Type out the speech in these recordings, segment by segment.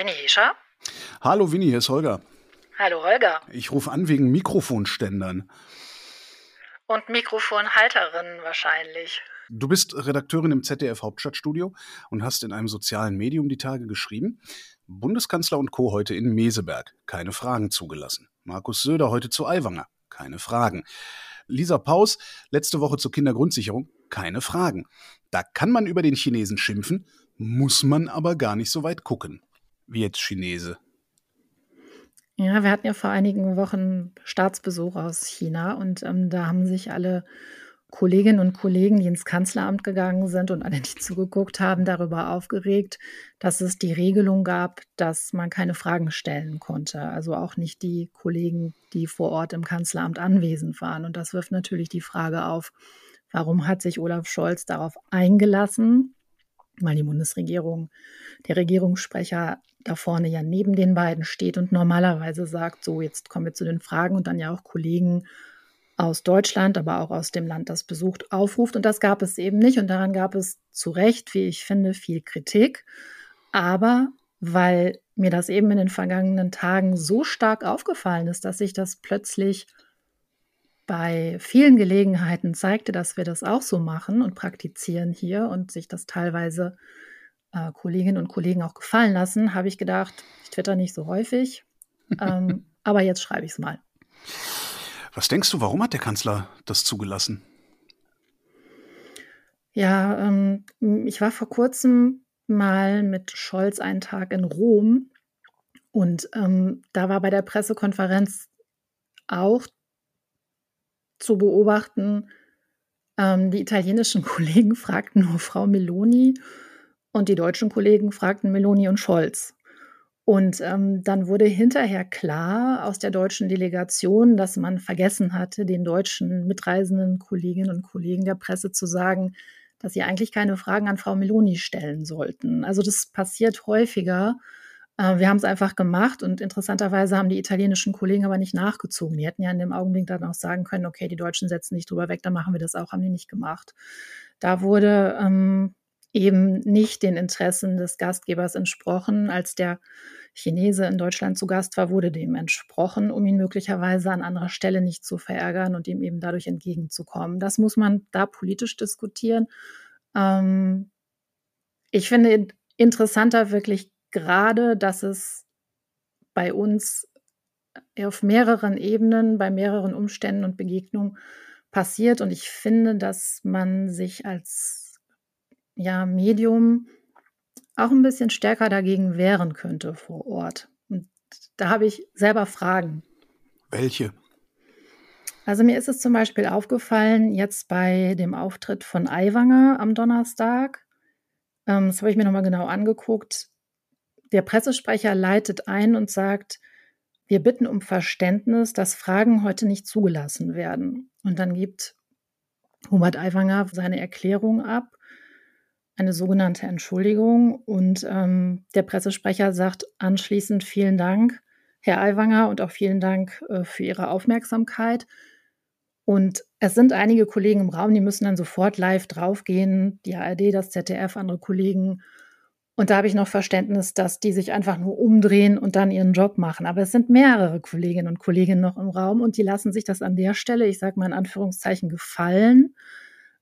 Winnie Hescher? Hallo Winnie, hier ist Holger. Hallo Holger. Ich rufe an wegen Mikrofonständern. Und Mikrofonhalterinnen wahrscheinlich. Du bist Redakteurin im ZDF Hauptstadtstudio und hast in einem sozialen Medium die Tage geschrieben, Bundeskanzler und Co. heute in Meseberg, keine Fragen zugelassen. Markus Söder heute zu Aiwanger, keine Fragen. Lisa Paus letzte Woche zur Kindergrundsicherung, keine Fragen. Da kann man über den Chinesen schimpfen, muss man aber gar nicht so weit gucken. Wie jetzt Chinese. Ja, wir hatten ja vor einigen Wochen Staatsbesuch aus China und ähm, da haben sich alle Kolleginnen und Kollegen, die ins Kanzleramt gegangen sind und alle, die zugeguckt haben, darüber aufgeregt, dass es die Regelung gab, dass man keine Fragen stellen konnte. Also auch nicht die Kollegen, die vor Ort im Kanzleramt anwesend waren. Und das wirft natürlich die Frage auf, warum hat sich Olaf Scholz darauf eingelassen, weil die Bundesregierung, der Regierungssprecher da vorne ja neben den beiden steht und normalerweise sagt, so jetzt kommen wir zu den Fragen und dann ja auch Kollegen aus Deutschland, aber auch aus dem Land, das besucht, aufruft. Und das gab es eben nicht. Und daran gab es zu Recht, wie ich finde, viel Kritik. Aber weil mir das eben in den vergangenen Tagen so stark aufgefallen ist, dass sich das plötzlich bei vielen Gelegenheiten zeigte, dass wir das auch so machen und praktizieren hier und sich das teilweise äh, Kolleginnen und Kollegen auch gefallen lassen, habe ich gedacht, ich twitter nicht so häufig, ähm, aber jetzt schreibe ich es mal. Was denkst du, warum hat der Kanzler das zugelassen? Ja, ähm, ich war vor kurzem mal mit Scholz einen Tag in Rom und ähm, da war bei der Pressekonferenz auch zu beobachten, ähm, die italienischen Kollegen fragten nur Frau Meloni und die deutschen Kollegen fragten Meloni und Scholz. Und ähm, dann wurde hinterher klar aus der deutschen Delegation, dass man vergessen hatte, den deutschen mitreisenden Kolleginnen und Kollegen der Presse zu sagen, dass sie eigentlich keine Fragen an Frau Meloni stellen sollten. Also das passiert häufiger. Äh, wir haben es einfach gemacht und interessanterweise haben die italienischen Kollegen aber nicht nachgezogen. Die hätten ja in dem Augenblick dann auch sagen können, okay, die Deutschen setzen nicht drüber weg, dann machen wir das auch, haben die nicht gemacht. Da wurde ähm, eben nicht den Interessen des Gastgebers entsprochen. Als der Chinese in Deutschland zu Gast war, wurde dem entsprochen, um ihn möglicherweise an anderer Stelle nicht zu verärgern und ihm eben dadurch entgegenzukommen. Das muss man da politisch diskutieren. Ähm, ich finde interessanter wirklich gerade, dass es bei uns auf mehreren Ebenen, bei mehreren Umständen und Begegnungen passiert. Und ich finde, dass man sich als ja, Medium auch ein bisschen stärker dagegen wehren könnte vor Ort. Und da habe ich selber Fragen. Welche? Also mir ist es zum Beispiel aufgefallen, jetzt bei dem Auftritt von Aiwanger am Donnerstag, ähm, das habe ich mir nochmal genau angeguckt, der Pressesprecher leitet ein und sagt, wir bitten um Verständnis, dass Fragen heute nicht zugelassen werden. Und dann gibt Hubert Aiwanger seine Erklärung ab eine sogenannte Entschuldigung. Und ähm, der Pressesprecher sagt anschließend vielen Dank, Herr Aiwanger, und auch vielen Dank äh, für Ihre Aufmerksamkeit. Und es sind einige Kollegen im Raum, die müssen dann sofort live draufgehen, die ARD, das ZDF, andere Kollegen. Und da habe ich noch Verständnis, dass die sich einfach nur umdrehen und dann ihren Job machen. Aber es sind mehrere Kolleginnen und Kollegen noch im Raum und die lassen sich das an der Stelle, ich sage mal in Anführungszeichen, gefallen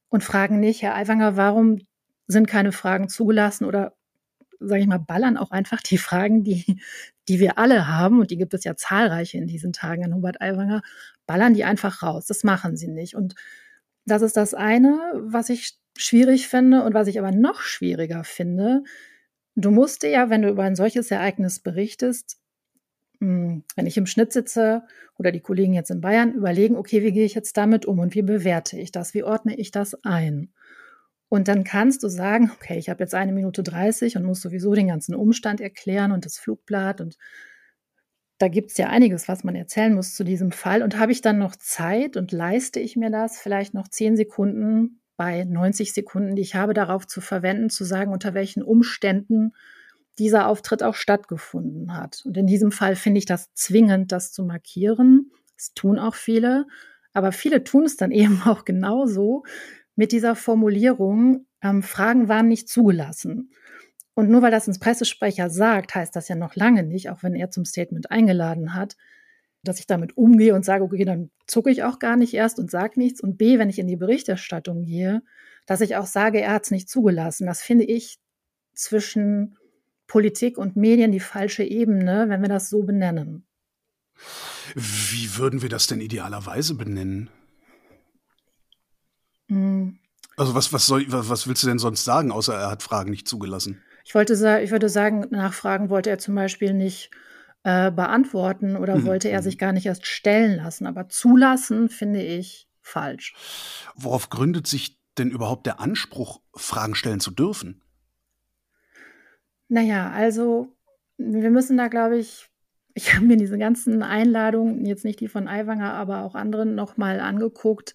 und fragen nicht, Herr Aiwanger, warum sind keine Fragen zugelassen oder sage ich mal, ballern auch einfach die Fragen, die, die wir alle haben, und die gibt es ja zahlreiche in diesen Tagen an Hubert Aiwanger, ballern die einfach raus. Das machen sie nicht. Und das ist das eine, was ich schwierig finde und was ich aber noch schwieriger finde. Du musst dir ja, wenn du über ein solches Ereignis berichtest, hm, wenn ich im Schnitt sitze oder die Kollegen jetzt in Bayern, überlegen, okay, wie gehe ich jetzt damit um und wie bewerte ich das? Wie ordne ich das ein? Und dann kannst du sagen, okay, ich habe jetzt eine Minute 30 und muss sowieso den ganzen Umstand erklären und das Flugblatt und da gibt es ja einiges, was man erzählen muss zu diesem Fall. Und habe ich dann noch Zeit und leiste ich mir das, vielleicht noch zehn Sekunden bei 90 Sekunden, die ich habe, darauf zu verwenden, zu sagen, unter welchen Umständen dieser Auftritt auch stattgefunden hat. Und in diesem Fall finde ich das zwingend, das zu markieren. Das tun auch viele. Aber viele tun es dann eben auch genauso, mit dieser Formulierung, ähm, Fragen waren nicht zugelassen. Und nur weil das ein Pressesprecher sagt, heißt das ja noch lange nicht, auch wenn er zum Statement eingeladen hat, dass ich damit umgehe und sage, okay, dann zucke ich auch gar nicht erst und sage nichts. Und B, wenn ich in die Berichterstattung gehe, dass ich auch sage, er hat es nicht zugelassen. Das finde ich zwischen Politik und Medien die falsche Ebene, wenn wir das so benennen. Wie würden wir das denn idealerweise benennen? Hm. Also was, was, soll, was willst du denn sonst sagen, außer er hat Fragen nicht zugelassen? Ich wollte ich würde sagen, Nachfragen wollte er zum Beispiel nicht äh, beantworten oder mhm. wollte er mhm. sich gar nicht erst stellen lassen. Aber zulassen finde ich falsch. Worauf gründet sich denn überhaupt der Anspruch, Fragen stellen zu dürfen? Naja, also wir müssen da, glaube ich, ich habe mir diese ganzen Einladungen, jetzt nicht die von Aiwanger, aber auch anderen nochmal angeguckt,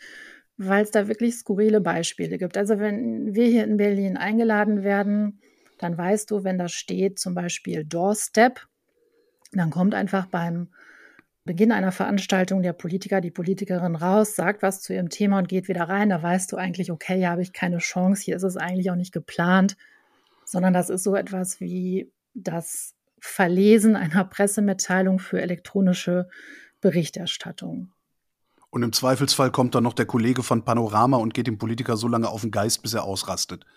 weil es da wirklich skurrile Beispiele gibt. Also wenn wir hier in Berlin eingeladen werden, dann weißt du, wenn da steht zum Beispiel Doorstep, dann kommt einfach beim Beginn einer Veranstaltung der Politiker, die Politikerin raus, sagt was zu ihrem Thema und geht wieder rein. Da weißt du eigentlich, okay, hier habe ich keine Chance, hier ist es eigentlich auch nicht geplant, sondern das ist so etwas wie das Verlesen einer Pressemitteilung für elektronische Berichterstattung. Und im Zweifelsfall kommt dann noch der Kollege von Panorama und geht dem Politiker so lange auf den Geist, bis er ausrastet.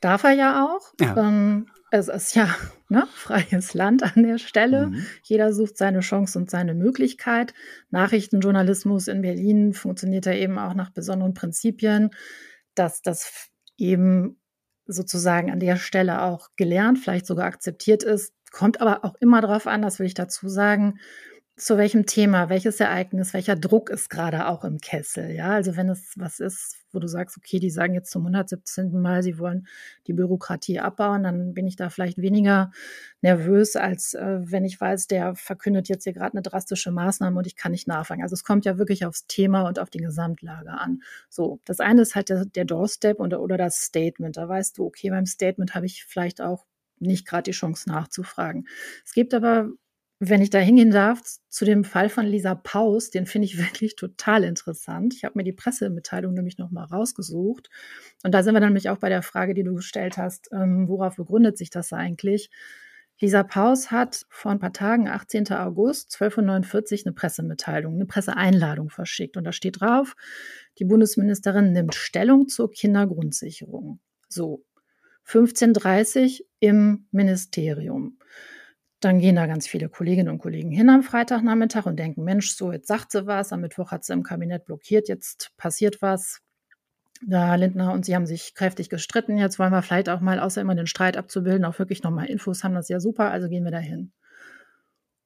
Darf er ja auch. Ja. Ähm, es ist ja ne, freies Land an der Stelle. Mhm. Jeder sucht seine Chance und seine Möglichkeit. Nachrichtenjournalismus in Berlin funktioniert ja eben auch nach besonderen Prinzipien, dass das eben sozusagen an der Stelle auch gelernt, vielleicht sogar akzeptiert ist. Kommt aber auch immer darauf an, das will ich dazu sagen, zu welchem Thema, welches Ereignis, welcher Druck ist gerade auch im Kessel. Ja, also wenn es was ist, wo du sagst, okay, die sagen jetzt zum 117. Mal, sie wollen die Bürokratie abbauen, dann bin ich da vielleicht weniger nervös, als äh, wenn ich weiß, der verkündet jetzt hier gerade eine drastische Maßnahme und ich kann nicht nachfragen. Also es kommt ja wirklich aufs Thema und auf die Gesamtlage an. So, das eine ist halt der, der Doorstep und, oder das Statement. Da weißt du, okay, beim Statement habe ich vielleicht auch nicht gerade die Chance nachzufragen. Es gibt aber wenn ich da hingehen darf, zu dem Fall von Lisa Paus, den finde ich wirklich total interessant. Ich habe mir die Pressemitteilung nämlich nochmal rausgesucht. Und da sind wir dann nämlich auch bei der Frage, die du gestellt hast, ähm, worauf begründet sich das eigentlich? Lisa Paus hat vor ein paar Tagen, 18. August 1249, eine Pressemitteilung, eine Presseeinladung verschickt. Und da steht drauf, die Bundesministerin nimmt Stellung zur Kindergrundsicherung. So, 15.30 im Ministerium. Dann gehen da ganz viele Kolleginnen und Kollegen hin am Freitagnachmittag und denken, Mensch, so, jetzt sagt sie was, am Mittwoch hat sie im Kabinett blockiert, jetzt passiert was. Da Lindner und sie haben sich kräftig gestritten. Jetzt wollen wir vielleicht auch mal, außer immer den Streit abzubilden, auch wirklich nochmal Infos haben. Das ist ja super, also gehen wir da hin.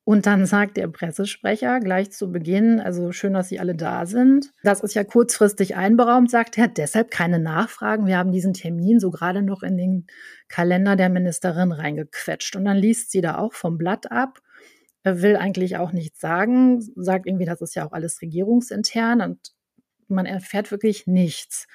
Und dann sagt der Pressesprecher gleich zu Beginn, also schön, dass Sie alle da sind. Das ist ja kurzfristig einberaumt, sagt er. Deshalb keine Nachfragen. Wir haben diesen Termin so gerade noch in den Kalender der Ministerin reingequetscht. Und dann liest sie da auch vom Blatt ab. Will eigentlich auch nichts sagen, sagt irgendwie, das ist ja auch alles regierungsintern und man erfährt wirklich nichts.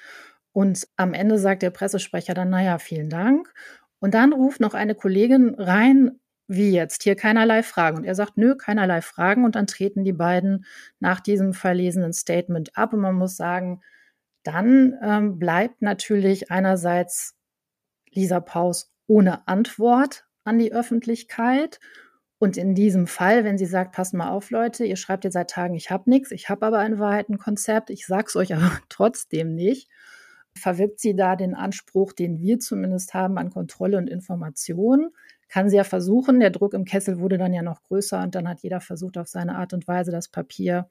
Und am Ende sagt der Pressesprecher dann, naja, vielen Dank. Und dann ruft noch eine Kollegin rein, wie jetzt, hier keinerlei Fragen. Und er sagt, nö, keinerlei Fragen. Und dann treten die beiden nach diesem verlesenen Statement ab. Und man muss sagen, dann ähm, bleibt natürlich einerseits Lisa Paus ohne Antwort an die Öffentlichkeit. Und in diesem Fall, wenn sie sagt, passt mal auf, Leute, ihr schreibt jetzt seit Tagen, ich habe nichts, ich habe aber in Wahrheit ein Konzept, ich sag's euch aber trotzdem nicht, verwirkt sie da den Anspruch, den wir zumindest haben an Kontrolle und Information kann sie ja versuchen. Der Druck im Kessel wurde dann ja noch größer und dann hat jeder versucht, auf seine Art und Weise das Papier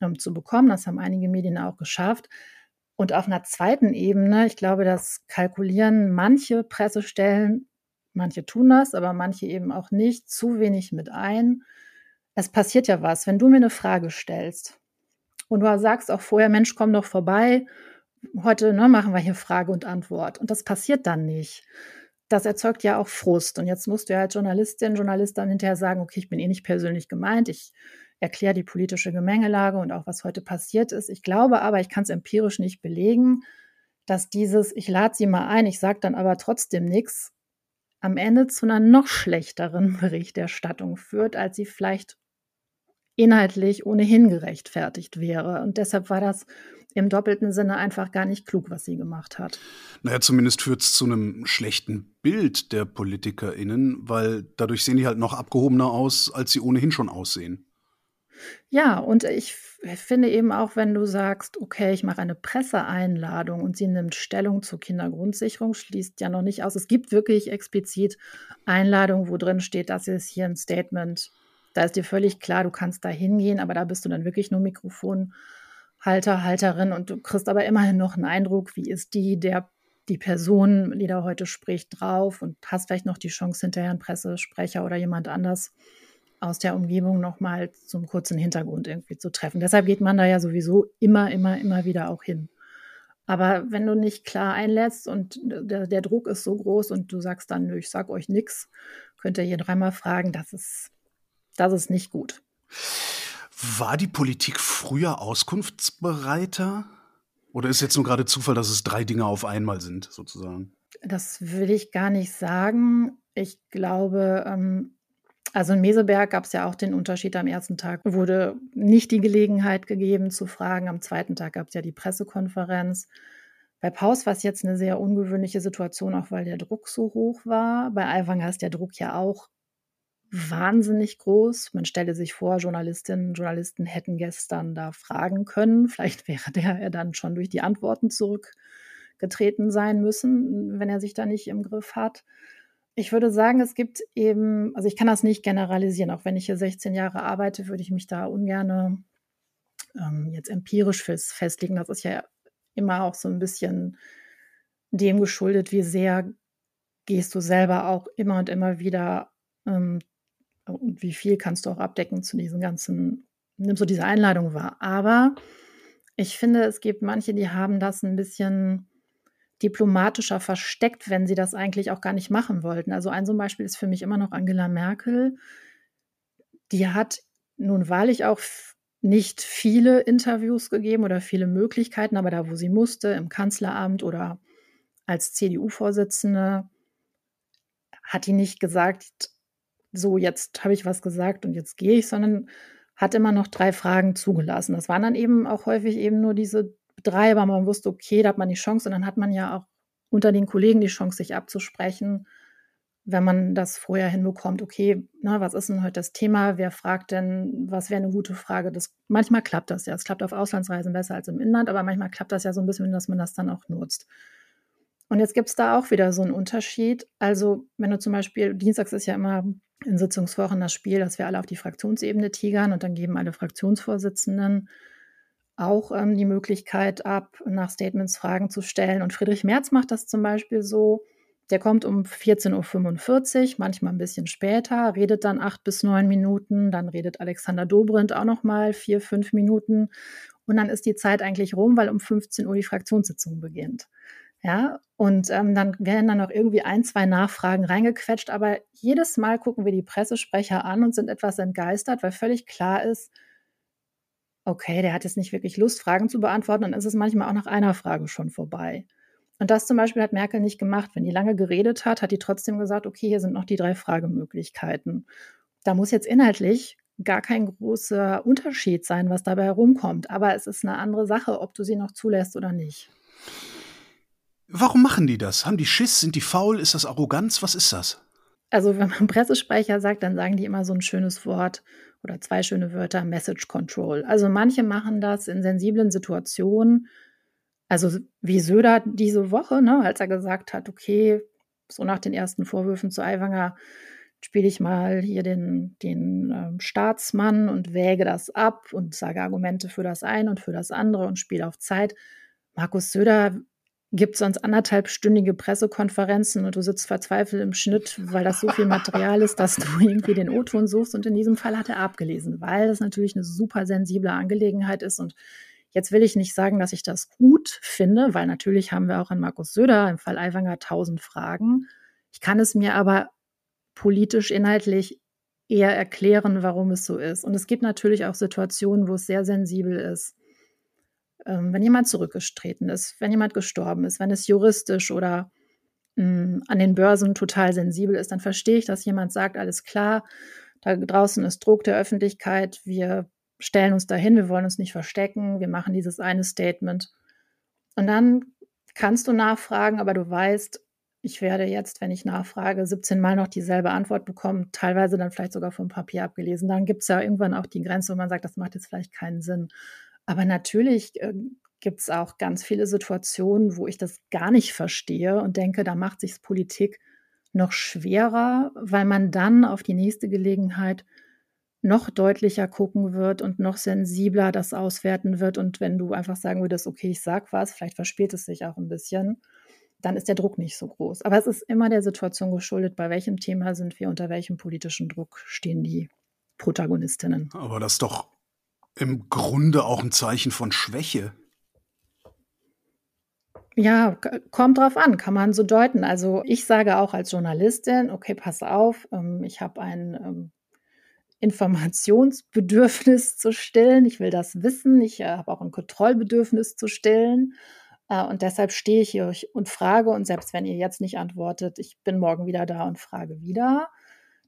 ähm, zu bekommen. Das haben einige Medien auch geschafft. Und auf einer zweiten Ebene, ich glaube, das kalkulieren manche Pressestellen, manche tun das, aber manche eben auch nicht, zu wenig mit ein. Es passiert ja was, wenn du mir eine Frage stellst und du sagst auch vorher, Mensch, komm doch vorbei, heute ne, machen wir hier Frage und Antwort. Und das passiert dann nicht das erzeugt ja auch Frust. Und jetzt musst du ja als Journalistin, Journalist dann hinterher sagen, okay, ich bin eh nicht persönlich gemeint, ich erkläre die politische Gemengelage und auch was heute passiert ist. Ich glaube aber, ich kann es empirisch nicht belegen, dass dieses, ich lade sie mal ein, ich sage dann aber trotzdem nichts, am Ende zu einer noch schlechteren Berichterstattung führt, als sie vielleicht inhaltlich ohnehin gerechtfertigt wäre. Und deshalb war das im doppelten Sinne einfach gar nicht klug, was sie gemacht hat. Naja, zumindest führt es zu einem schlechten Bild der PolitikerInnen, weil dadurch sehen die halt noch abgehobener aus, als sie ohnehin schon aussehen. Ja, und ich finde eben auch, wenn du sagst, okay, ich mache eine Presseeinladung und sie nimmt Stellung zur Kindergrundsicherung, schließt ja noch nicht aus. Es gibt wirklich explizit Einladungen, wo drin steht, das ist hier ein Statement. Da ist dir völlig klar, du kannst da hingehen, aber da bist du dann wirklich nur Mikrofonhalter, Halterin und du kriegst aber immerhin noch einen Eindruck, wie ist die, der, die Person, die da heute spricht, drauf und hast vielleicht noch die Chance, hinterher einen Pressesprecher oder jemand anders aus der Umgebung nochmal zum kurzen Hintergrund irgendwie zu treffen. Deshalb geht man da ja sowieso immer, immer, immer wieder auch hin. Aber wenn du nicht klar einlädst und der, der Druck ist so groß und du sagst dann, nö, ich sag euch nichts, könnt ihr hier dreimal fragen, das ist, das ist nicht gut. War die Politik früher auskunftsbereiter? Oder ist jetzt nur gerade Zufall, dass es drei Dinge auf einmal sind, sozusagen? Das will ich gar nicht sagen. Ich glaube, ähm, also in Meseberg gab es ja auch den Unterschied. Am ersten Tag wurde nicht die Gelegenheit gegeben zu fragen. Am zweiten Tag gab es ja die Pressekonferenz. Bei Paus war es jetzt eine sehr ungewöhnliche Situation, auch weil der Druck so hoch war. Bei Aiwanger ist der Druck ja auch wahnsinnig groß. Man stelle sich vor, Journalistinnen und Journalisten hätten gestern da fragen können. Vielleicht wäre der dann schon durch die Antworten zurückgetreten sein müssen, wenn er sich da nicht im Griff hat. Ich würde sagen, es gibt eben, also ich kann das nicht generalisieren, auch wenn ich hier 16 Jahre arbeite, würde ich mich da ungern ähm, jetzt empirisch festlegen. Das ist ja immer auch so ein bisschen dem geschuldet, wie sehr gehst du selber auch immer und immer wieder ähm, und wie viel kannst du auch abdecken zu diesen ganzen, nimmst du diese Einladung wahr. Aber ich finde, es gibt manche, die haben das ein bisschen diplomatischer versteckt, wenn sie das eigentlich auch gar nicht machen wollten. Also ein so ein Beispiel ist für mich immer noch Angela Merkel. Die hat nun wahrlich auch nicht viele Interviews gegeben oder viele Möglichkeiten, aber da, wo sie musste, im Kanzleramt oder als CDU-Vorsitzende, hat die nicht gesagt, so jetzt habe ich was gesagt und jetzt gehe ich, sondern hat immer noch drei Fragen zugelassen. Das waren dann eben auch häufig eben nur diese drei, aber man wusste, okay, da hat man die Chance und dann hat man ja auch unter den Kollegen die Chance, sich abzusprechen, wenn man das vorher hinbekommt, okay, na, was ist denn heute das Thema? Wer fragt denn, was wäre eine gute Frage? Das, manchmal klappt das ja. Es klappt auf Auslandsreisen besser als im Inland, aber manchmal klappt das ja so ein bisschen, dass man das dann auch nutzt. Und jetzt gibt es da auch wieder so einen Unterschied. Also, wenn du zum Beispiel, Dienstags ist ja immer in Sitzungswochen das Spiel, dass wir alle auf die Fraktionsebene tigern und dann geben alle Fraktionsvorsitzenden auch ähm, die Möglichkeit ab, nach Statements Fragen zu stellen. Und Friedrich Merz macht das zum Beispiel so. Der kommt um 14.45 Uhr, manchmal ein bisschen später, redet dann acht bis neun Minuten, dann redet Alexander Dobrindt auch noch mal vier, fünf Minuten und dann ist die Zeit eigentlich rum, weil um 15 Uhr die Fraktionssitzung beginnt. Ja, und ähm, dann werden dann noch irgendwie ein, zwei Nachfragen reingequetscht, aber jedes Mal gucken wir die Pressesprecher an und sind etwas entgeistert, weil völlig klar ist, okay, der hat jetzt nicht wirklich Lust, Fragen zu beantworten, dann ist es manchmal auch nach einer Frage schon vorbei. Und das zum Beispiel hat Merkel nicht gemacht. Wenn die lange geredet hat, hat die trotzdem gesagt, okay, hier sind noch die drei Fragemöglichkeiten. Da muss jetzt inhaltlich gar kein großer Unterschied sein, was dabei herumkommt. Aber es ist eine andere Sache, ob du sie noch zulässt oder nicht. Warum machen die das? Haben die Schiss? Sind die faul? Ist das Arroganz? Was ist das? Also, wenn man Pressesprecher sagt, dann sagen die immer so ein schönes Wort oder zwei schöne Wörter, Message Control. Also manche machen das in sensiblen Situationen. Also wie Söder diese Woche, ne, als er gesagt hat, okay, so nach den ersten Vorwürfen zu Aiwanger spiele ich mal hier den, den äh, Staatsmann und wäge das ab und sage Argumente für das eine und für das andere und spiele auf Zeit. Markus Söder gibt sonst anderthalbstündige Pressekonferenzen und du sitzt verzweifelt im Schnitt, weil das so viel Material ist, dass du irgendwie den O-Ton suchst. Und in diesem Fall hat er abgelesen, weil das natürlich eine super sensible Angelegenheit ist. Und jetzt will ich nicht sagen, dass ich das gut finde, weil natürlich haben wir auch an Markus Söder im Fall Aiwanger tausend Fragen. Ich kann es mir aber politisch, inhaltlich eher erklären, warum es so ist. Und es gibt natürlich auch Situationen, wo es sehr sensibel ist ähm, wenn jemand zurückgetreten ist, wenn jemand gestorben ist, wenn es juristisch oder mh, hm, an den Börsen total sensibel ist, dann verstehe ich, dass jemand sagt, alles klar, da draußen ist Druck der Öffentlichkeit, wir stellen uns dahin, wir wollen uns nicht verstecken, wir machen dieses eine Statement. Und dann kannst du nachfragen, aber du weißt, ich werde jetzt, wenn ich nachfrage, 17 Mal noch dieselbe Antwort bekommen, teilweise dann vielleicht sogar vom Papier abgelesen. Dann gibt es ja irgendwann auch die Grenze, wo man sagt, das macht jetzt vielleicht keinen Sinn. Aber natürlich äh, gibt es auch ganz viele Situationen, wo ich das gar nicht verstehe und denke, da macht sich Politik noch schwerer, weil man dann auf die nächste Gelegenheit noch deutlicher gucken wird und noch sensibler das auswerten wird. Und wenn du einfach sagen würdest, okay, ich sag was, vielleicht verspielt es sich auch ein bisschen, dann ist der Druck nicht so groß. Aber es ist immer der Situation geschuldet, bei welchem Thema sind wir, unter welchem politischen Druck stehen die Protagonistinnen. Aber das ist doch im Grunde auch ein Zeichen von Schwäche. Ja, kommt drauf an, kann man so deuten. Also ich sage auch als Journalistin, okay, pass auf, ähm, ich habe ein ähm, Informationsbedürfnis zu stillen. Ich will das wissen. Ich äh, habe auch ein Kontrollbedürfnis zu stillen. Äh, und deshalb stehe ich hier und frage. Und selbst wenn ihr jetzt nicht antwortet, ich bin morgen wieder da und frage wieder.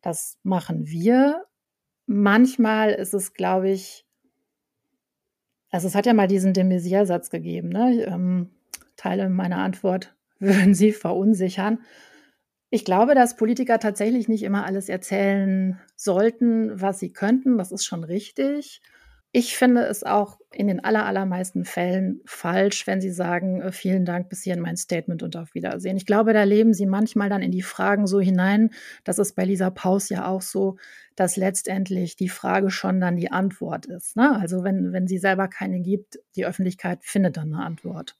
Das machen wir. Manchmal ist es, glaube ich, also es hat ja mal diesen de Maizière-Satz gegeben. Ne? Ähm, Teile meiner Antwort würden Sie verunsichern. Ich glaube, dass Politiker tatsächlich nicht immer alles erzählen sollten, was sie könnten. Das ist schon richtig. Ich finde es auch in den allermeisten Fällen falsch, wenn Sie sagen, äh, vielen Dank, bis hierhin mein Statement und auf Wiedersehen. Ich glaube, da leben Sie manchmal dann in die Fragen so hinein. Das ist bei Lisa Paus ja auch so, dass letztendlich die Frage schon dann die Antwort ist. Ne? Also wenn, wenn sie selber keine gibt, die Öffentlichkeit findet dann eine Antwort.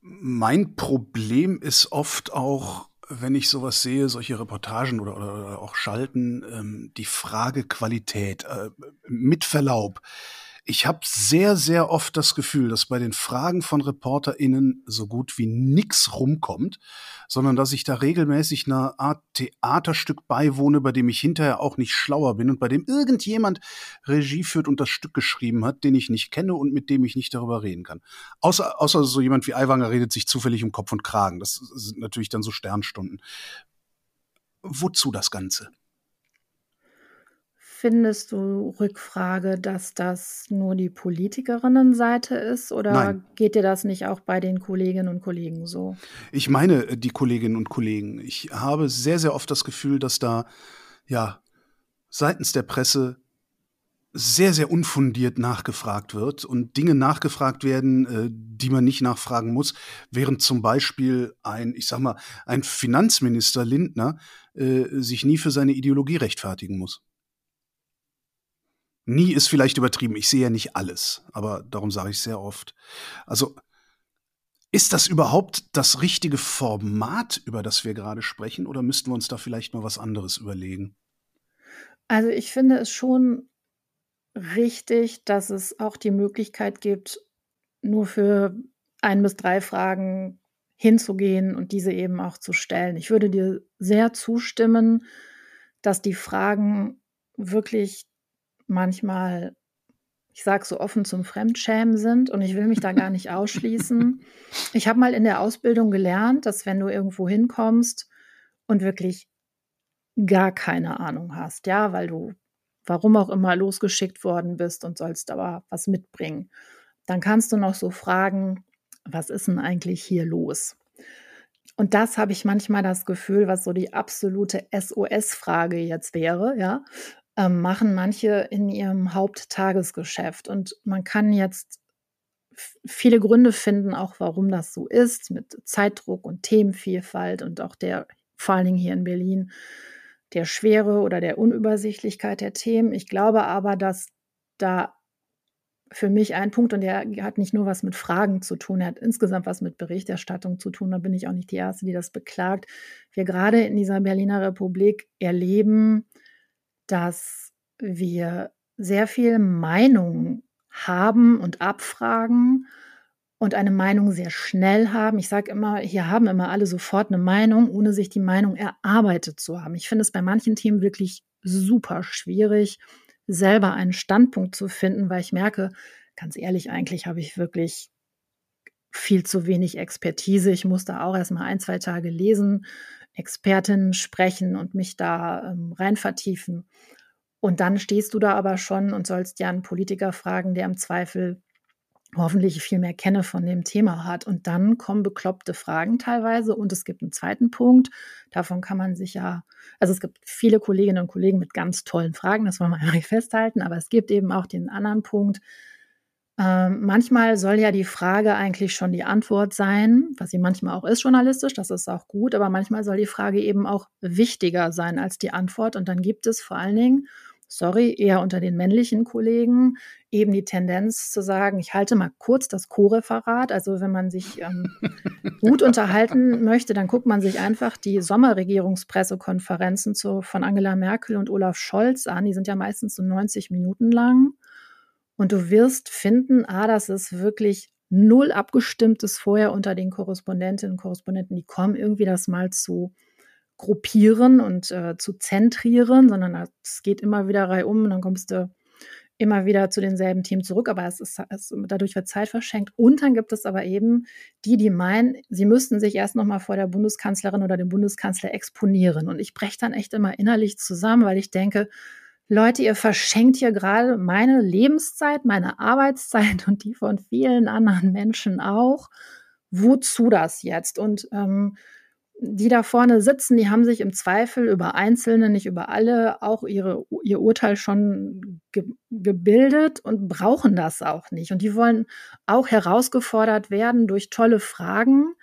Mein Problem ist oft auch, wenn ich sowas sehe, solche Reportagen oder, oder, oder auch Schalten, ähm, die Frage Qualität, äh, mit Verlaub, ich habe sehr, sehr oft das Gefühl, dass bei den Fragen von ReporterInnen so gut wie nix rumkommt, sondern dass ich da regelmäßig einer Art Theaterstück beiwohne, bei dem ich hinterher auch nicht schlauer bin und bei dem irgendjemand Regie führt und das Stück geschrieben hat, den ich nicht kenne und mit dem ich nicht darüber reden kann. Außer, außer so jemand wie Aiwanger redet sich zufällig um Kopf und Kragen. Das sind natürlich dann so Sternstunden. Wozu das Ganze? Findest du Rückfrage, dass das nur die Politikerinnenseite ist oder Nein. geht dir das nicht auch bei den Kolleginnen und Kollegen so? Ich meine äh, die Kolleginnen und Kollegen. Ich habe sehr, sehr oft das Gefühl, dass da ja seitens der Presse sehr, sehr unfundiert nachgefragt wird und Dinge nachgefragt werden, äh, die man nicht nachfragen muss, während zum Beispiel ein, ich sag mal, ein Finanzminister Lindner äh, sich nie für seine Ideologie rechtfertigen muss. Nie ist vielleicht übertrieben. Ich sehe ja nicht alles, aber darum sage ich sehr oft. Also ist das überhaupt das richtige Format, über das wir gerade sprechen, oder müssten wir uns da vielleicht mal was anderes überlegen? Also ich finde es schon richtig, dass es auch die Möglichkeit gibt, nur für ein bis drei Fragen hinzugehen und diese eben auch zu stellen. Ich würde dir sehr zustimmen, dass die Fragen wirklich manchmal, ich sage so offen, zum Fremdschämen sind und ich will mich da gar nicht ausschließen. Ich habe mal in der Ausbildung gelernt, dass wenn du irgendwo hinkommst und wirklich gar keine Ahnung hast, ja, weil du warum auch immer losgeschickt worden bist und sollst aber was mitbringen, dann kannst du noch so fragen, was ist denn eigentlich hier los? Und das habe ich manchmal das Gefühl, was so die absolute SOS-Frage jetzt wäre, ja machen manche in ihrem Haupttagesgeschäft. Und man kann jetzt viele Gründe finden, auch warum das so ist, mit Zeitdruck und Themenvielfalt und auch der, vor allen Dingen hier in Berlin, der Schwere oder der Unübersichtlichkeit der Themen. Ich glaube aber, dass da für mich ein Punkt, und der hat nicht nur was mit Fragen zu tun, er hat insgesamt was mit Berichterstattung zu tun, da bin ich auch nicht die Erste, die das beklagt. Wir gerade in dieser Berliner Republik erleben, dass wir sehr viel Meinung haben und abfragen und eine Meinung sehr schnell haben. Ich sage immer, hier haben immer alle sofort eine Meinung, ohne sich die Meinung erarbeitet zu haben. Ich finde es bei manchen Themen wirklich super schwierig, selber einen Standpunkt zu finden, weil ich merke, ganz ehrlich, eigentlich habe ich wirklich viel zu wenig Expertise. Ich musste auch erst mal ein, zwei Tage lesen, Expertinnen sprechen und mich da ähm, rein vertiefen. Und dann stehst du da aber schon und sollst ja einen Politiker fragen, der im Zweifel hoffentlich viel mehr kenne von dem Thema hat. Und dann kommen bekloppte Fragen teilweise. Und es gibt einen zweiten Punkt. Davon kann man sich ja, also es gibt viele Kolleginnen und Kollegen mit ganz tollen Fragen, das wollen wir einfach festhalten. Aber es gibt eben auch den anderen Punkt. Ähm, manchmal soll ja die Frage eigentlich schon die Antwort sein, was sie manchmal auch ist journalistisch, das ist auch gut, aber manchmal soll die Frage eben auch wichtiger sein als die Antwort. Und dann gibt es vor allen Dingen, sorry, eher unter den männlichen Kollegen eben die Tendenz zu sagen, ich halte mal kurz das Co-Referat. Also wenn man sich ähm, gut unterhalten möchte, dann guckt man sich einfach die Sommerregierungspressekonferenzen zu, von Angela Merkel und Olaf Scholz an. Die sind ja meistens so 90 Minuten lang. Und du wirst finden, ah, das ist wirklich null abgestimmtes vorher unter den Korrespondentinnen und Korrespondenten. Die kommen irgendwie das mal zu gruppieren und äh, zu zentrieren, sondern es geht immer wieder reihum und dann kommst du immer wieder zu denselben Themen zurück, aber es ist, es, dadurch wird Zeit verschenkt. Und dann gibt es aber eben die, die meinen, sie müssten sich erst noch mal vor der Bundeskanzlerin oder dem Bundeskanzler exponieren. Und ich breche dann echt immer innerlich zusammen, weil ich denke, Leute, ihr verschenkt hier gerade meine Lebenszeit, meine Arbeitszeit und die von vielen anderen Menschen auch. Wozu das jetzt? Und ähm, die da vorne sitzen, die haben sich im Zweifel über Einzelne, nicht über alle, auch ihre, ihr Urteil schon ge gebildet und brauchen das auch nicht. Und die wollen auch herausgefordert werden durch tolle Fragen,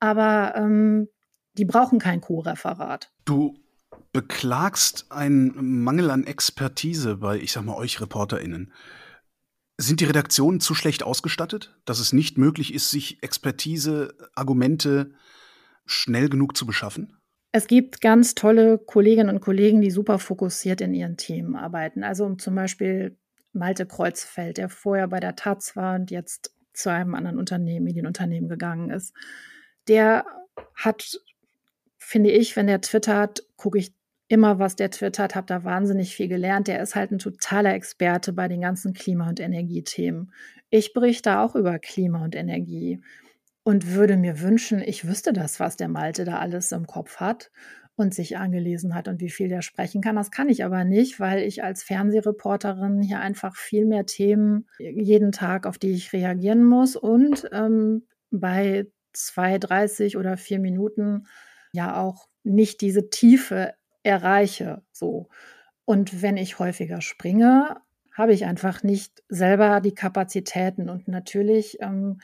aber ähm, die brauchen kein Co-Referat. Du beklagst einen Mangel an Expertise bei, ich sag mal, euch ReporterInnen. Sind die Redaktionen zu schlecht ausgestattet, dass es nicht möglich ist, sich Expertise, Argumente, schnell genug zu beschaffen? Es gibt ganz tolle Kolleginnen und Kollegen, die super fokussiert in ihren Themen arbeiten. Also zum Beispiel Malte Kreuzfeld, der vorher bei der Taz war und jetzt zu einem anderen Unternehmen, Medienunternehmen gegangen ist. Der hat, finde ich, wenn der twittert, gucke ich immer, was der twittert, habe da wahnsinnig viel gelernt. Der ist halt ein totaler Experte bei den ganzen Klima- und Energiethemen. Ich berichte auch über Klima und Energie und würde mir wünschen, ich wüsste das, was der Malte da alles im Kopf hat und sich angelesen hat und wie viel der sprechen kann. Das kann ich aber nicht, weil ich als Fernsehreporterin hier einfach viel mehr Themen jeden Tag, auf die ich reagieren muss und ähm, bei 2,30 oder vier Minuten ja auch nicht diese Tiefe erreiche. So. Und wenn ich häufiger springe, habe ich einfach nicht selber die Kapazitäten. Und natürlich ähm,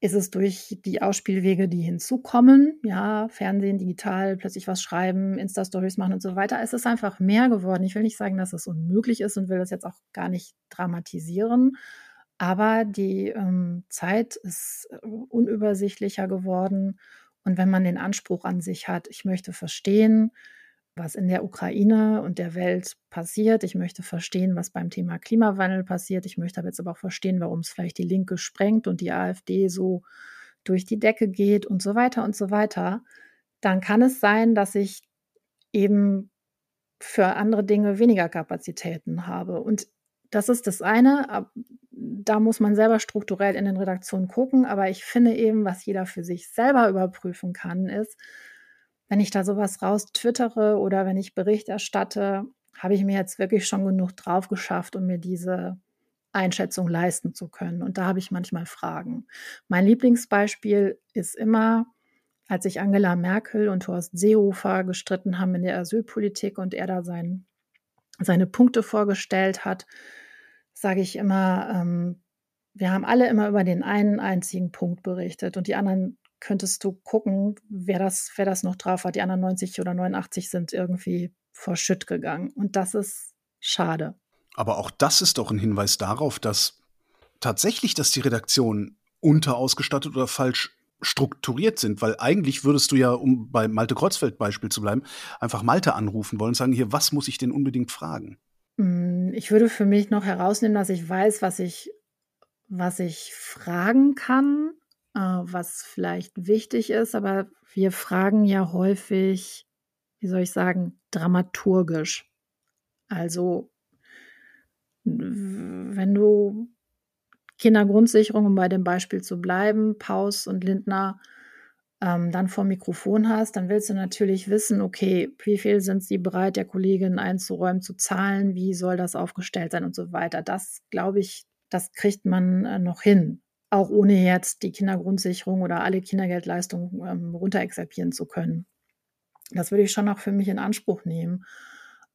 ist es durch die Ausspielwege, die hinzukommen, ja, Fernsehen, digital, plötzlich was schreiben, Insta-Stories machen und so weiter, es ist einfach mehr geworden. Ich will nicht sagen, dass es unmöglich ist und will das jetzt auch gar nicht dramatisieren, aber die ähm, Zeit ist äh, unübersichtlicher geworden. Und wenn man den Anspruch an sich hat, ich möchte verstehen, was in der Ukraine und der Welt passiert. Ich möchte verstehen, was beim Thema Klimawandel passiert. Ich möchte aber jetzt aber auch verstehen, warum es vielleicht die Linke sprengt und die AfD so durch die Decke geht und so weiter und so weiter. Dann kann es sein, dass ich eben für andere Dinge weniger Kapazitäten habe. Und das ist das eine. Da muss man selber strukturell in den Redaktionen gucken. Aber ich finde eben, was jeder für sich selber überprüfen kann, ist, wenn ich da sowas raus twittere oder wenn ich Bericht erstatte, habe ich mir jetzt wirklich schon genug drauf geschafft, um mir diese Einschätzung leisten zu können. Und da habe ich manchmal Fragen. Mein Lieblingsbeispiel ist immer, als sich Angela Merkel und Horst Seehofer gestritten haben in der Asylpolitik und er da sein, seine Punkte vorgestellt hat, sage ich immer, ähm, wir haben alle immer über den einen einzigen Punkt berichtet und die anderen könntest du gucken, wer das, wer das noch drauf hat. Die anderen 90 oder 89 sind irgendwie vor Schütt gegangen. Und das ist schade. Aber auch das ist doch ein Hinweis darauf, dass tatsächlich, dass die Redaktionen unterausgestattet oder falsch strukturiert sind, weil eigentlich würdest du ja, um bei Malte Kreuzfeld Beispiel zu bleiben, einfach Malte anrufen wollen und sagen, hier, was muss ich denn unbedingt fragen? Hm, ich würde für mich noch herausnehmen, dass ich weiß, was ich, was ich fragen kann äh, was vielleicht wichtig ist, aber wir fragen ja häufig, wie soll ich sagen, dramaturgisch. Also, wenn du Kindergrundsicherung, um bei dem Beispiel zu bleiben, Paus und Lindner ähm, dann vor Mikrofon hast, dann willst du natürlich wissen, okay, wie viel sind sie bereit, der Kollegin einzuräumen, zu zahlen, wie soll das aufgestellt sein und so weiter. Das, glaube ich, das kriegt man äh, noch hin, auch ohne jetzt die Kindergrundsicherung oder alle Kindergeldleistungen ähm, runterexerpieren zu können. Das würde ich schon auch für mich in Anspruch nehmen.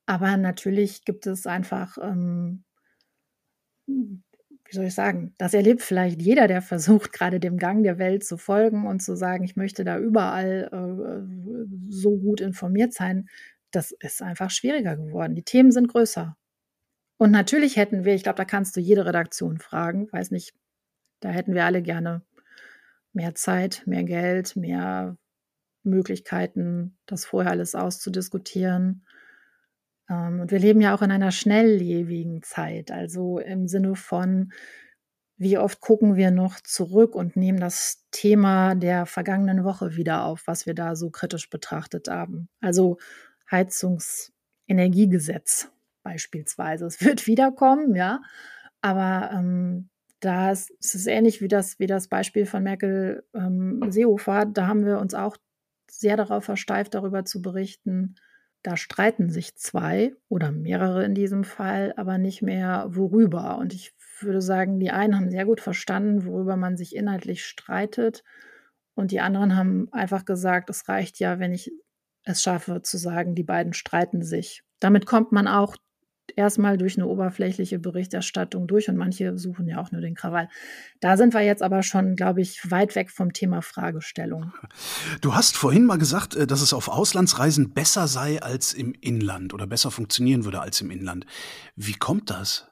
Aber natürlich gibt es einfach ähm, wie soll ich sagen, das erlebt vielleicht jeder, der versucht, gerade dem Gang der Welt zu folgen und zu sagen, ich möchte da überall äh, so gut informiert sein. Das ist einfach schwieriger geworden. Die Themen sind größer. Und natürlich hätten wir, ich glaube, da kannst du jede Redaktion fragen, weiß nicht, da hätten wir alle gerne mehr Zeit, mehr Geld, mehr Möglichkeiten, das vorher alles auszudiskutieren. Ähm, und wir leben ja auch in einer schnelllebigen Zeit, also im Sinne von, wie oft gucken wir noch zurück und nehmen das Thema der vergangenen Woche wieder auf, was wir da so kritisch betrachtet haben. Also Heizungsenergiegesetz beispielsweise. Es wird wiederkommen, ja, aber ähm, da ist, es ähnlich wie das, wie das Beispiel von Merkel ähm, Seehofer. Da haben wir uns auch sehr darauf versteift, darüber zu berichten, da streiten sich zwei oder mehrere in diesem Fall, aber nicht mehr worüber. Und ich würde sagen, die einen haben sehr gut verstanden, worüber man sich inhaltlich streitet. Und die anderen haben einfach gesagt, es reicht ja, wenn ich es schaffe zu sagen, die beiden streiten sich. Damit kommt man auch erstmal durch eine oberflächliche Berichterstattung durch und manche suchen ja auch nur den Krawall. Da sind wir jetzt aber schon, glaube ich, weit weg vom Thema Fragestellung. Du hast vorhin mal gesagt, äh, dass es auf Auslandsreisen besser sei als im Inland oder besser funktionieren würde als im Inland. Wie kommt das?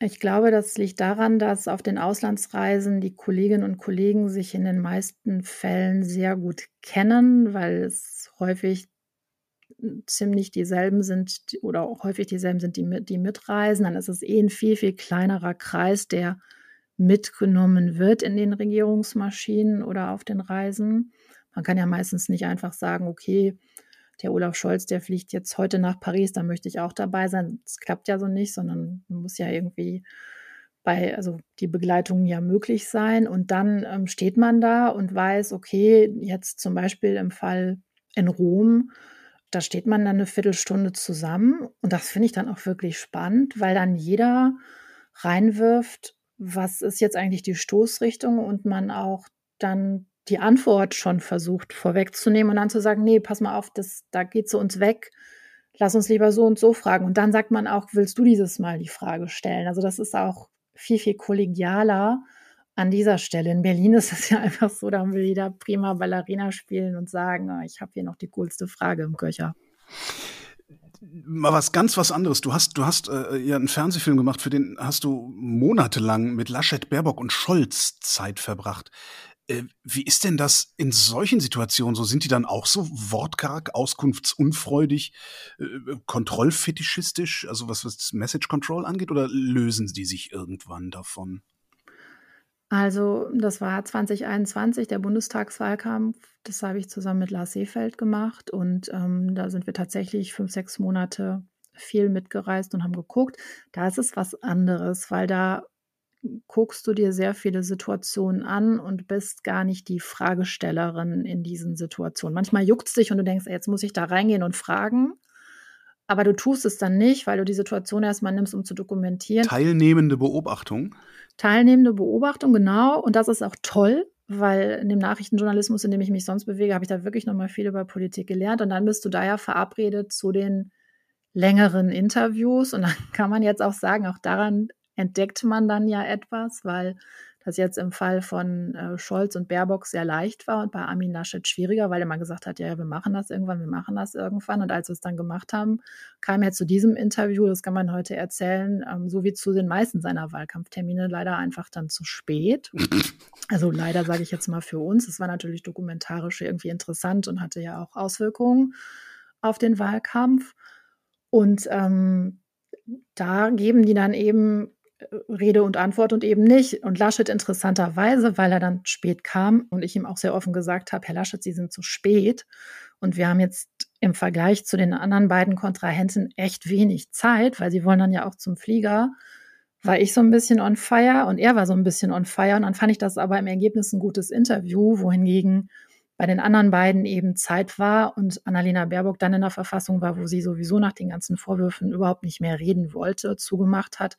Ich glaube, das liegt daran, dass auf den Auslandsreisen die Kolleginnen und Kollegen sich in den meisten Fällen sehr gut kennen, weil es häufig ziemlich dieselben sind oder auch häufig dieselben sind, die, die mitreisen, dann ist es eh ein viel, viel kleinerer Kreis, der mitgenommen wird in den Regierungsmaschinen oder auf den Reisen. Man kann ja meistens nicht einfach sagen, okay, der Olaf Scholz, der fliegt jetzt heute nach Paris, da möchte ich auch dabei sein. Das klappt ja so nicht, sondern man muss ja irgendwie bei, also die Begleitung ja möglich sein. Und dann ähm, steht man da und weiß, okay, jetzt zum Beispiel im Fall in Rom, da steht man dann eine Viertelstunde zusammen und das finde ich dann auch wirklich spannend, weil dann jeder reinwirft, was ist jetzt eigentlich die Stoßrichtung und man auch dann die Antwort schon versucht vorwegzunehmen und dann zu sagen, nee, pass mal auf, das, da geht sie uns weg, lass uns lieber so und so fragen. Und dann sagt man auch, willst du dieses Mal die Frage stellen? Also das ist auch viel, viel kollegialer an dieser Stelle. In Berlin ist es ja einfach so, da will jeder prima Ballerina spielen und sagen, oh, ich habe hier noch die coolste Frage im Köcher. Mal was ganz was anderes. Du hast, du hast äh, ja einen Fernsehfilm gemacht, für den hast du monatelang mit Laschet, Baerbock und Scholz Zeit verbracht. Äh, wie ist denn das in solchen Situationen so? Sind die dann auch so wortkarg, auskunftsunfreudig, äh, kontrollfetischistisch, also was, was Message Control angeht, oder lösen die sich irgendwann davon? Also, das war 2021, der Bundestagswahlkampf. Das habe ich zusammen mit Lars Seefeld gemacht und ähm, da sind wir tatsächlich fünf, sechs Monate viel mitgereist und haben geguckt. Da ist es was anderes, weil da guckst du dir sehr viele Situationen an und bist gar nicht die Fragestellerin in diesen Situationen. Manchmal juckt es dich und du denkst, jetzt muss ich da reingehen und fragen. Aber du tust es dann nicht, weil du die Situation erstmal nimmst, um zu dokumentieren. Teilnehmende Beobachtung. Teilnehmende Beobachtung, genau. Und das ist auch toll, weil in dem Nachrichtenjournalismus, in dem ich mich sonst bewege, habe ich da wirklich nochmal viel über Politik gelernt. Und dann bist du da ja verabredet zu den längeren Interviews. Und dann kann man jetzt auch sagen, auch daran entdeckt man dann ja etwas, weil das jetzt im Fall von äh, Scholz und Baerbock sehr leicht war und bei Armin Laschet schwieriger, weil er mal gesagt hat, ja, wir machen das irgendwann, wir machen das irgendwann. Und als wir es dann gemacht haben, kam er zu diesem Interview, das kann man heute erzählen, ähm, so wie zu den meisten seiner Wahlkampftermine, leider einfach dann zu spät. Also leider sage ich jetzt mal für uns. Es war natürlich dokumentarisch irgendwie interessant und hatte ja auch Auswirkungen auf den Wahlkampf. Und ähm, da geben die dann eben Rede und Antwort und eben nicht. Und Laschet interessanterweise, weil er dann spät kam und ich ihm auch sehr offen gesagt habe, Herr Laschet, Sie sind zu spät. Und wir haben jetzt im Vergleich zu den anderen beiden Kontrahenten echt wenig Zeit, weil sie wollen dann ja auch zum Flieger. War ich so ein bisschen on fire und er war so ein bisschen on fire. Und dann fand ich das aber im Ergebnis ein gutes Interview, wohingegen bei den anderen beiden eben Zeit war und Annalena Baerbock dann in der Verfassung war, wo sie sowieso nach den ganzen Vorwürfen überhaupt nicht mehr reden wollte, zugemacht hat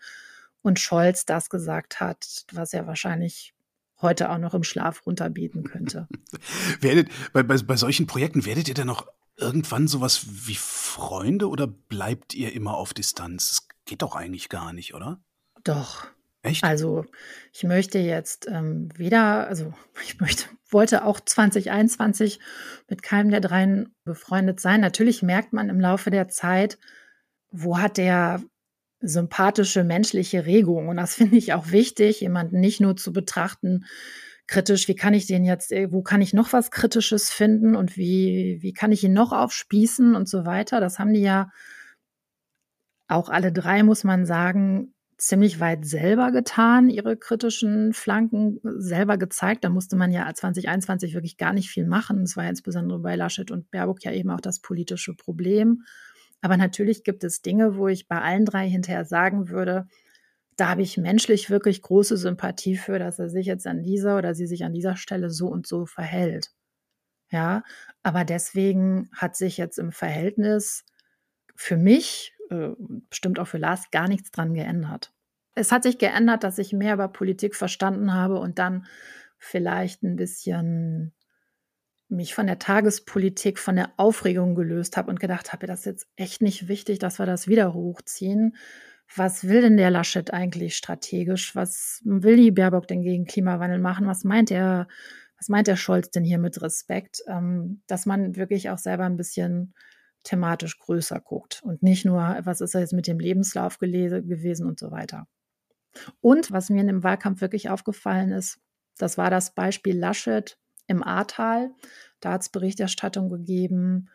und Scholz das gesagt hat, was er wahrscheinlich heute auch noch im Schlaf runterbieten könnte. werdet, bei, bei, bei solchen Projekten werdet ihr dann noch irgendwann sowas wie Freunde oder bleibt ihr immer auf Distanz? Das geht doch eigentlich gar nicht, oder? Doch. Echt? Also ich möchte jetzt ähm, weder, also ich möchte, wollte auch 2021 mit keinem der dreien befreundet sein. Natürlich merkt man im Laufe der Zeit, wo hat der sympathische menschliche Regung. Und das finde ich auch wichtig, jemanden nicht nur zu betrachten, kritisch, wie kann ich den jetzt, äh, wo kann ich noch was Kritisches finden und wie, wie kann ich ihn noch aufspießen und so weiter. Das haben die ja auch alle drei, muss man sagen, ziemlich weit selber getan, ihre kritischen Flanken selber gezeigt. Da musste man ja 2021 wirklich gar nicht viel machen. Das war ja insbesondere bei Laschet und Baerbock ja eben auch das politische Problem. Aber natürlich gibt es Dinge, wo ich bei allen drei hinterher sagen würde, da habe ich menschlich wirklich große Sympathie für, dass er sich jetzt an dieser oder sie sich an dieser Stelle so und so verhält. Ja, aber deswegen hat sich jetzt im Verhältnis für mich, äh, bestimmt auch für Lars, gar nichts dran geändert. Es hat sich geändert, dass ich mehr über Politik verstanden habe und dann vielleicht ein bisschen mich von der Tagespolitik, von der Aufregung gelöst habe und gedacht habe, das ist jetzt echt nicht wichtig, dass wir das wieder hochziehen, was will denn der Laschet eigentlich strategisch? Was will die Baerbock denn gegen Klimawandel machen? Was meint er, was meint der Scholz denn hier mit Respekt? Ähm, dass man wirklich auch selber ein bisschen thematisch größer guckt und nicht nur, was ist jetzt mit dem Lebenslauf gewesen und so weiter. Und was mir in dem Wahlkampf wirklich aufgefallen ist, das war das Beispiel Laschet im Ahrtal. Da hat es Berichterstattung gegeben,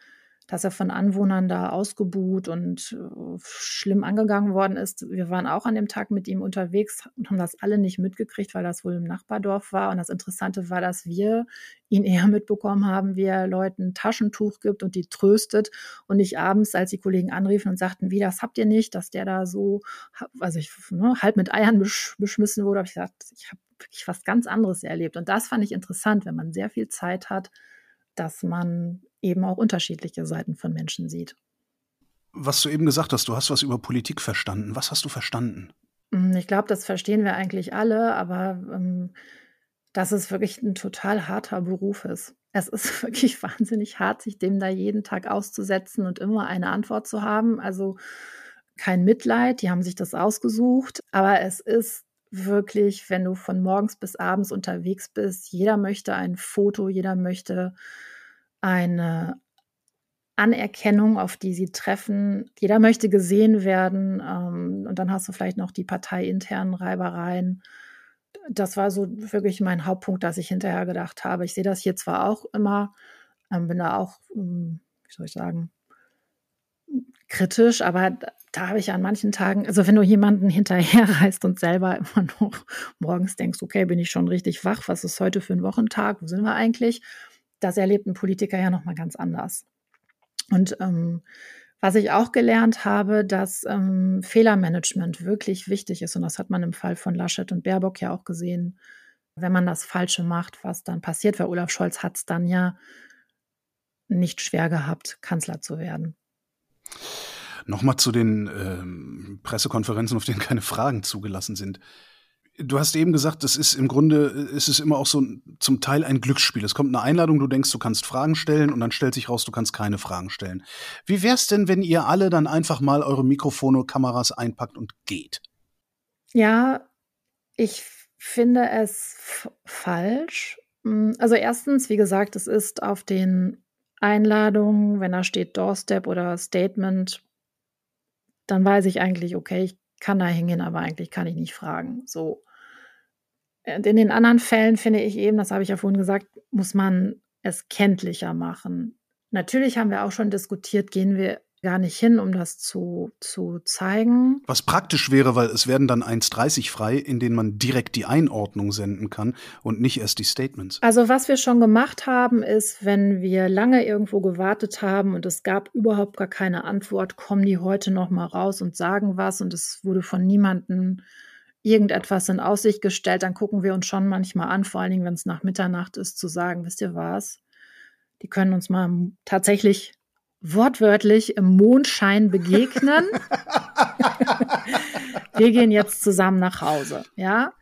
dass er von Anwohnern da ausgebuht und äh, schlimm angegangen worden ist. Wir waren auch an dem Tag mit ihm unterwegs und haben das alle nicht mitgekriegt, weil das wohl im Nachbardorf war. Und das Interessante war, dass wir ihn eher mitbekommen haben, wie er Leuten Taschentuch gibt und die tröstet und nicht abends, als die Kollegen anriefen und sagten, wie, das habt ihr nicht, dass der da so, also ich, ne, halb mit Eiern besch beschmissen wurde, habe ich gesagt, ich habe wirklich was ganz anderes erlebt. Und das fand ich interessant, wenn man sehr viel Zeit hat, dass man eben auch unterschiedliche Seiten von Menschen sieht. Was du eben gesagt hast, du hast was über Politik verstanden. Was hast du verstanden? Hm, ich glaube, das verstehen wir eigentlich alle, aber ähm, dass es wirklich ein total harter Beruf ist. Es ist wirklich wahnsinnig hart, sich dem da jeden Tag auszusetzen und immer eine Antwort zu haben. Also kein Mitleid, die haben sich das ausgesucht, aber es ist wirklich, wenn du von morgens bis abends unterwegs bist, jeder möchte ein Foto, jeder möchte eine Anerkennung, auf die sie treffen. Jeder möchte gesehen werden. Ähm, und dann hast du vielleicht noch die parteiinternen Reibereien. Das war so wirklich mein Hauptpunkt, dass ich hinterher gedacht habe. Ich sehe das hier zwar auch immer, ähm, bin da auch, ähm, wie soll ich sagen, kritisch, aber da habe ich an manchen Tagen, also wenn du jemanden hinterherreist und selber immer noch morgens denkst, okay, bin ich schon richtig wach, was ist heute für ein Wochentag, wo sind wir eigentlich? das erlebt ein Politiker ja nochmal ganz anders. Und ähm, was ich auch gelernt habe, dass ähm, Fehlermanagement wirklich wichtig ist. Und das hat man im Fall von Laschet und Baerbock ja auch gesehen. Wenn man das Falsche macht, was dann passiert, weil Olaf Scholz hat es dann ja nicht schwer gehabt, Kanzler zu werden. Nochmal zu den ähm, Pressekonferenzen, auf denen keine Fragen zugelassen sind. Du hast eben gesagt, das ist im Grunde, ist es immer auch so zum Teil ein Glücksspiel. Es kommt eine Einladung, du denkst, du kannst Fragen stellen und dann stellt sich raus, du kannst keine Fragen stellen. Wie wär's denn, wenn ihr alle dann einfach mal eure Mikrofone, Kameras einpackt und geht? Ja, ich finde es falsch. Hm, also erstens, wie gesagt, es ist auf den Einladungen, wenn da steht Doorstep oder Statement, dann weiß ich eigentlich, okay, ich kann da hingehen, aber eigentlich kann ich nicht fragen. So. In den anderen Fällen finde ich eben, das habe ich ja vorhin gesagt, muss man es kenntlicher machen. Natürlich haben wir auch schon diskutiert, gehen wir gar nicht hin, um das zu, zu zeigen. Was praktisch wäre, weil es werden dann 1,30 frei, in denen man direkt die Einordnung senden kann und nicht erst die Statements. Also was wir schon gemacht haben, ist, wenn wir lange irgendwo gewartet haben und es gab überhaupt gar keine Antwort, kommen die heute noch mal raus und sagen was und es wurde von niemandem irgendetwas in Aussicht gestellt, dann gucken wir uns schon manchmal an, vor allen Dingen, wenn es nach Mitternacht ist, zu sagen, wisst ihr was? die können uns mal tatsächlich wortwörtlich im Mondschein begegnen. wir gehen jetzt zusammen nach Hause, ja.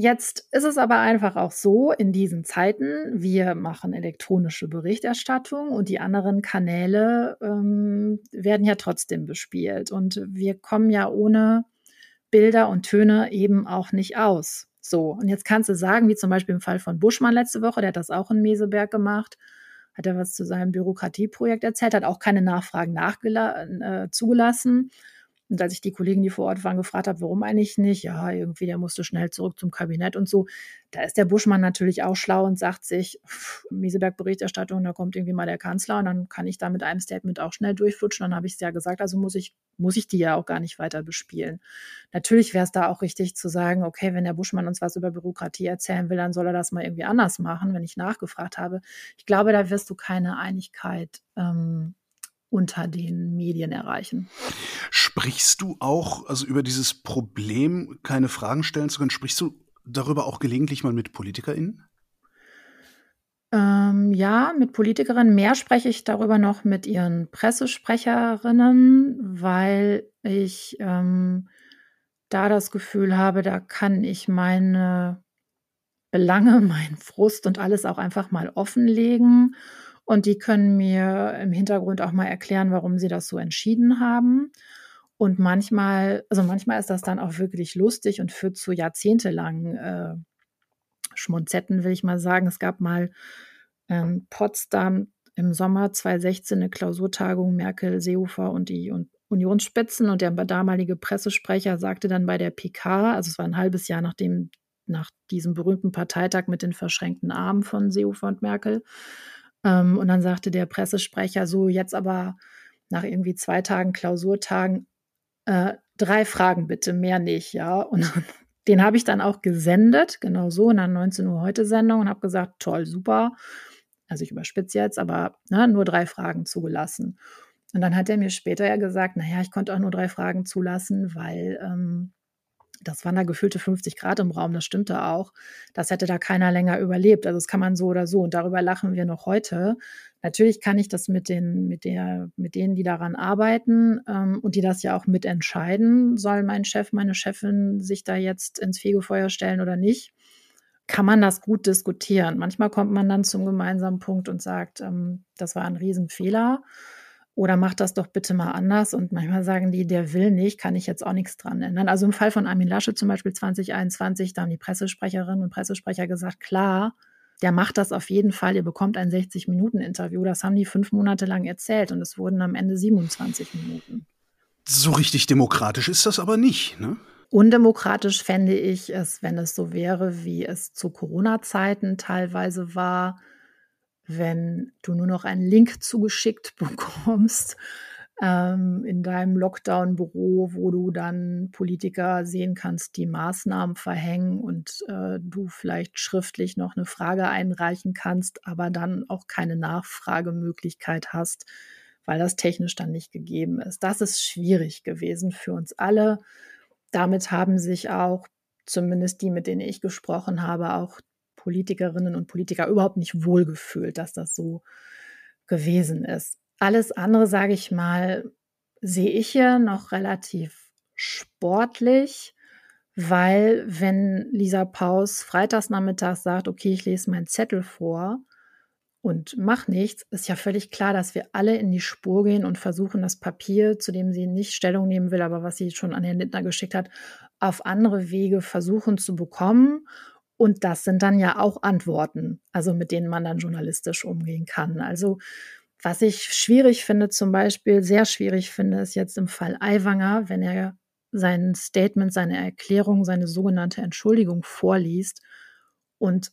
Jetzt ist es aber einfach auch so, in diesen Zeiten, wir machen elektronische Berichterstattung und die anderen Kanäle ähm, werden ja trotzdem bespielt. Und wir kommen ja ohne Bilder und Töne eben auch nicht aus. So, und jetzt kannst du sagen, wie zum Beispiel im Fall von Buschmann letzte Woche, der hat das auch in Meseberg gemacht, hat er was zu seinem Bürokratieprojekt erzählt, hat auch keine Nachfragen äh, zugelassen. Und als ich die Kollegen, die vor Ort waren, gefragt habe, warum eigentlich nicht, ja, irgendwie, der musste schnell zurück zum Kabinett und so, da ist der Buschmann natürlich auch schlau und sagt sich, Mieseberg-Berichterstattung, da kommt irgendwie mal der Kanzler und dann kann ich da mit einem Statement auch schnell durchflutschen. Dann habe ich es ja gesagt, also muss ich, muss ich die ja auch gar nicht weiter bespielen. Natürlich wäre es da auch richtig zu sagen, okay, wenn der Buschmann uns was über Bürokratie erzählen will, dann soll er das mal irgendwie anders machen, wenn ich nachgefragt habe. Ich glaube, da wirst du keine Einigkeit ähm, unter den Medien erreichen. Sprichst du auch, also über dieses Problem, keine Fragen stellen zu können, sprichst du darüber auch gelegentlich mal mit PolitikerInnen? Ähm, ja, mit Politikerinnen. Mehr spreche ich darüber noch mit ihren Pressesprecherinnen, weil ich ähm, da das Gefühl habe, da kann ich meine Belange, meinen Frust und alles auch einfach mal offenlegen und die können mir im Hintergrund auch mal erklären, warum sie das so entschieden haben. Und manchmal, also manchmal ist das dann auch wirklich lustig und führt zu jahrzehntelangen äh, Schmonzetten, will ich mal sagen. Es gab mal in Potsdam im Sommer 2016 eine Klausurtagung Merkel, Seehofer und die Unionsspitzen und der damalige Pressesprecher sagte dann bei der PK, also es war ein halbes Jahr nachdem, nach diesem berühmten Parteitag mit den verschränkten Armen von Seehofer und Merkel, ähm, und dann sagte der Pressesprecher so, jetzt aber nach irgendwie zwei Tagen Klausurtagen, äh, drei Fragen bitte, mehr nicht, ja. Und den habe ich dann auch gesendet, genau so, in der 19 Uhr heute Sendung und habe gesagt, toll, super. Also ich überspitze jetzt, aber ne, nur drei Fragen zugelassen. Und dann hat er mir später ja gesagt, naja, ich konnte auch nur drei Fragen zulassen, weil ähm, das waren da gefühlte 50 Grad im Raum, das stimmte auch. Das hätte da keiner länger überlebt. Also das kann man so oder so. Und darüber lachen wir noch heute. Natürlich kann ich das mit den, mit der, mit denen, die daran arbeiten ähm, und die das ja auch mitentscheiden, soll mein Chef, meine Chefin sich da jetzt ins Fegefeuer stellen oder nicht, kann man das gut diskutieren. Manchmal kommt man dann zum gemeinsamen Punkt und sagt, ähm, das war ein Riesenfehler oder mach das doch bitte mal anders. Und manchmal sagen die, der will nicht, kann ich jetzt auch nichts dran ändern. Also im Fall von Armin Lasche zum Beispiel 2021, da haben die Pressesprecherinnen und Pressesprecher gesagt, klar, der macht das auf jeden Fall, ihr bekommt ein 60-Minuten-Interview. Das haben die fünf Monate lang erzählt und es wurden am Ende 27 Minuten. So richtig demokratisch ist das aber nicht, ne? Undemokratisch fände ich es, wenn es so wäre, wie es zu Corona-Zeiten teilweise war, wenn du nur noch einen Link zugeschickt bekommst ähm, in deinem Lockdown-Büro, wo du dann Politiker sehen kannst, die Maßnahmen verhängen und äh, du vielleicht schriftlich noch eine Frage einreichen kannst, aber dann auch keine Nachfragemöglichkeit hast, weil das technisch dann nicht gegeben ist. Das ist schwierig gewesen für uns alle. Damit haben sich auch zumindest die, mit denen ich gesprochen habe, auch Politikerinnen und Politiker überhaupt nicht wohlgefühlt, dass das so gewesen ist. Alles andere, sage ich mal, sehe ich hier noch relativ sportlich, weil wenn Lisa Paus freitags nachmittags sagt, okay, ich lese meinen Zettel vor und mach nichts, ist ja völlig klar, dass wir alle in die Spur gehen und versuchen, das Papier, zu dem sie nicht Stellung nehmen will, aber was sie schon an Herrn Lindner geschickt hat, auf andere Wege versuchen zu bekommen und das sind dann ja auch Antworten, also mit denen man dann journalistisch umgehen kann. Also was ich schwierig finde, zum Beispiel sehr schwierig finde, ist jetzt im Fall Aiwanger, wenn er sein Statement, seine Erklärung, seine sogenannte Entschuldigung vorliest und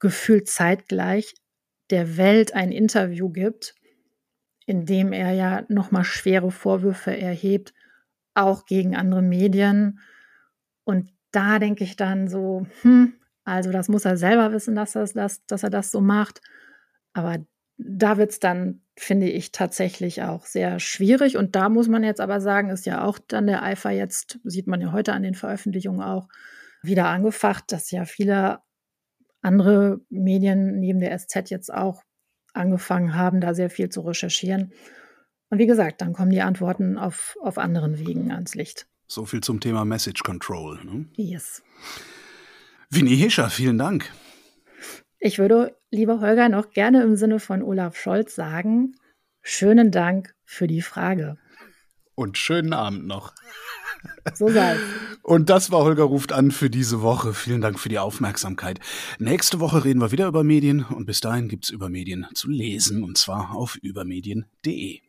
gefühlt zeitgleich der Welt ein Interview gibt, in dem er ja nochmal schwere Vorwürfe erhebt, auch gegen andere Medien. Und da denke ich dann so, hm, also das muss er selber wissen, dass, er das, dass er das so macht. Aber da wird es dann, finde ich, tatsächlich auch sehr schwierig. Und da muss man jetzt aber sagen, ist ja auch dann der Eifer jetzt, sieht man ja heute an den Veröffentlichungen auch, wieder angefacht, dass ja viele andere Medien neben der SZ jetzt auch angefangen haben, da sehr viel zu recherchieren. Und wie gesagt, dann kommen die Antworten auf, auf anderen Wegen ans Licht. So viel zum Thema Message Control. Ne? Yes. Winnie Hischer, vielen Dank. Ich würde, lieber Holger, noch gerne im Sinne von Olaf Scholz sagen, schönen Dank für die Frage. Und schönen Abend noch. So sei es. Und das war Holger ruft an für diese Woche. Vielen Dank für die Aufmerksamkeit. Nächste Woche reden wir wieder über Medien und bis dahin gibt's über Medien zu lesen und zwar auf übermedien.de.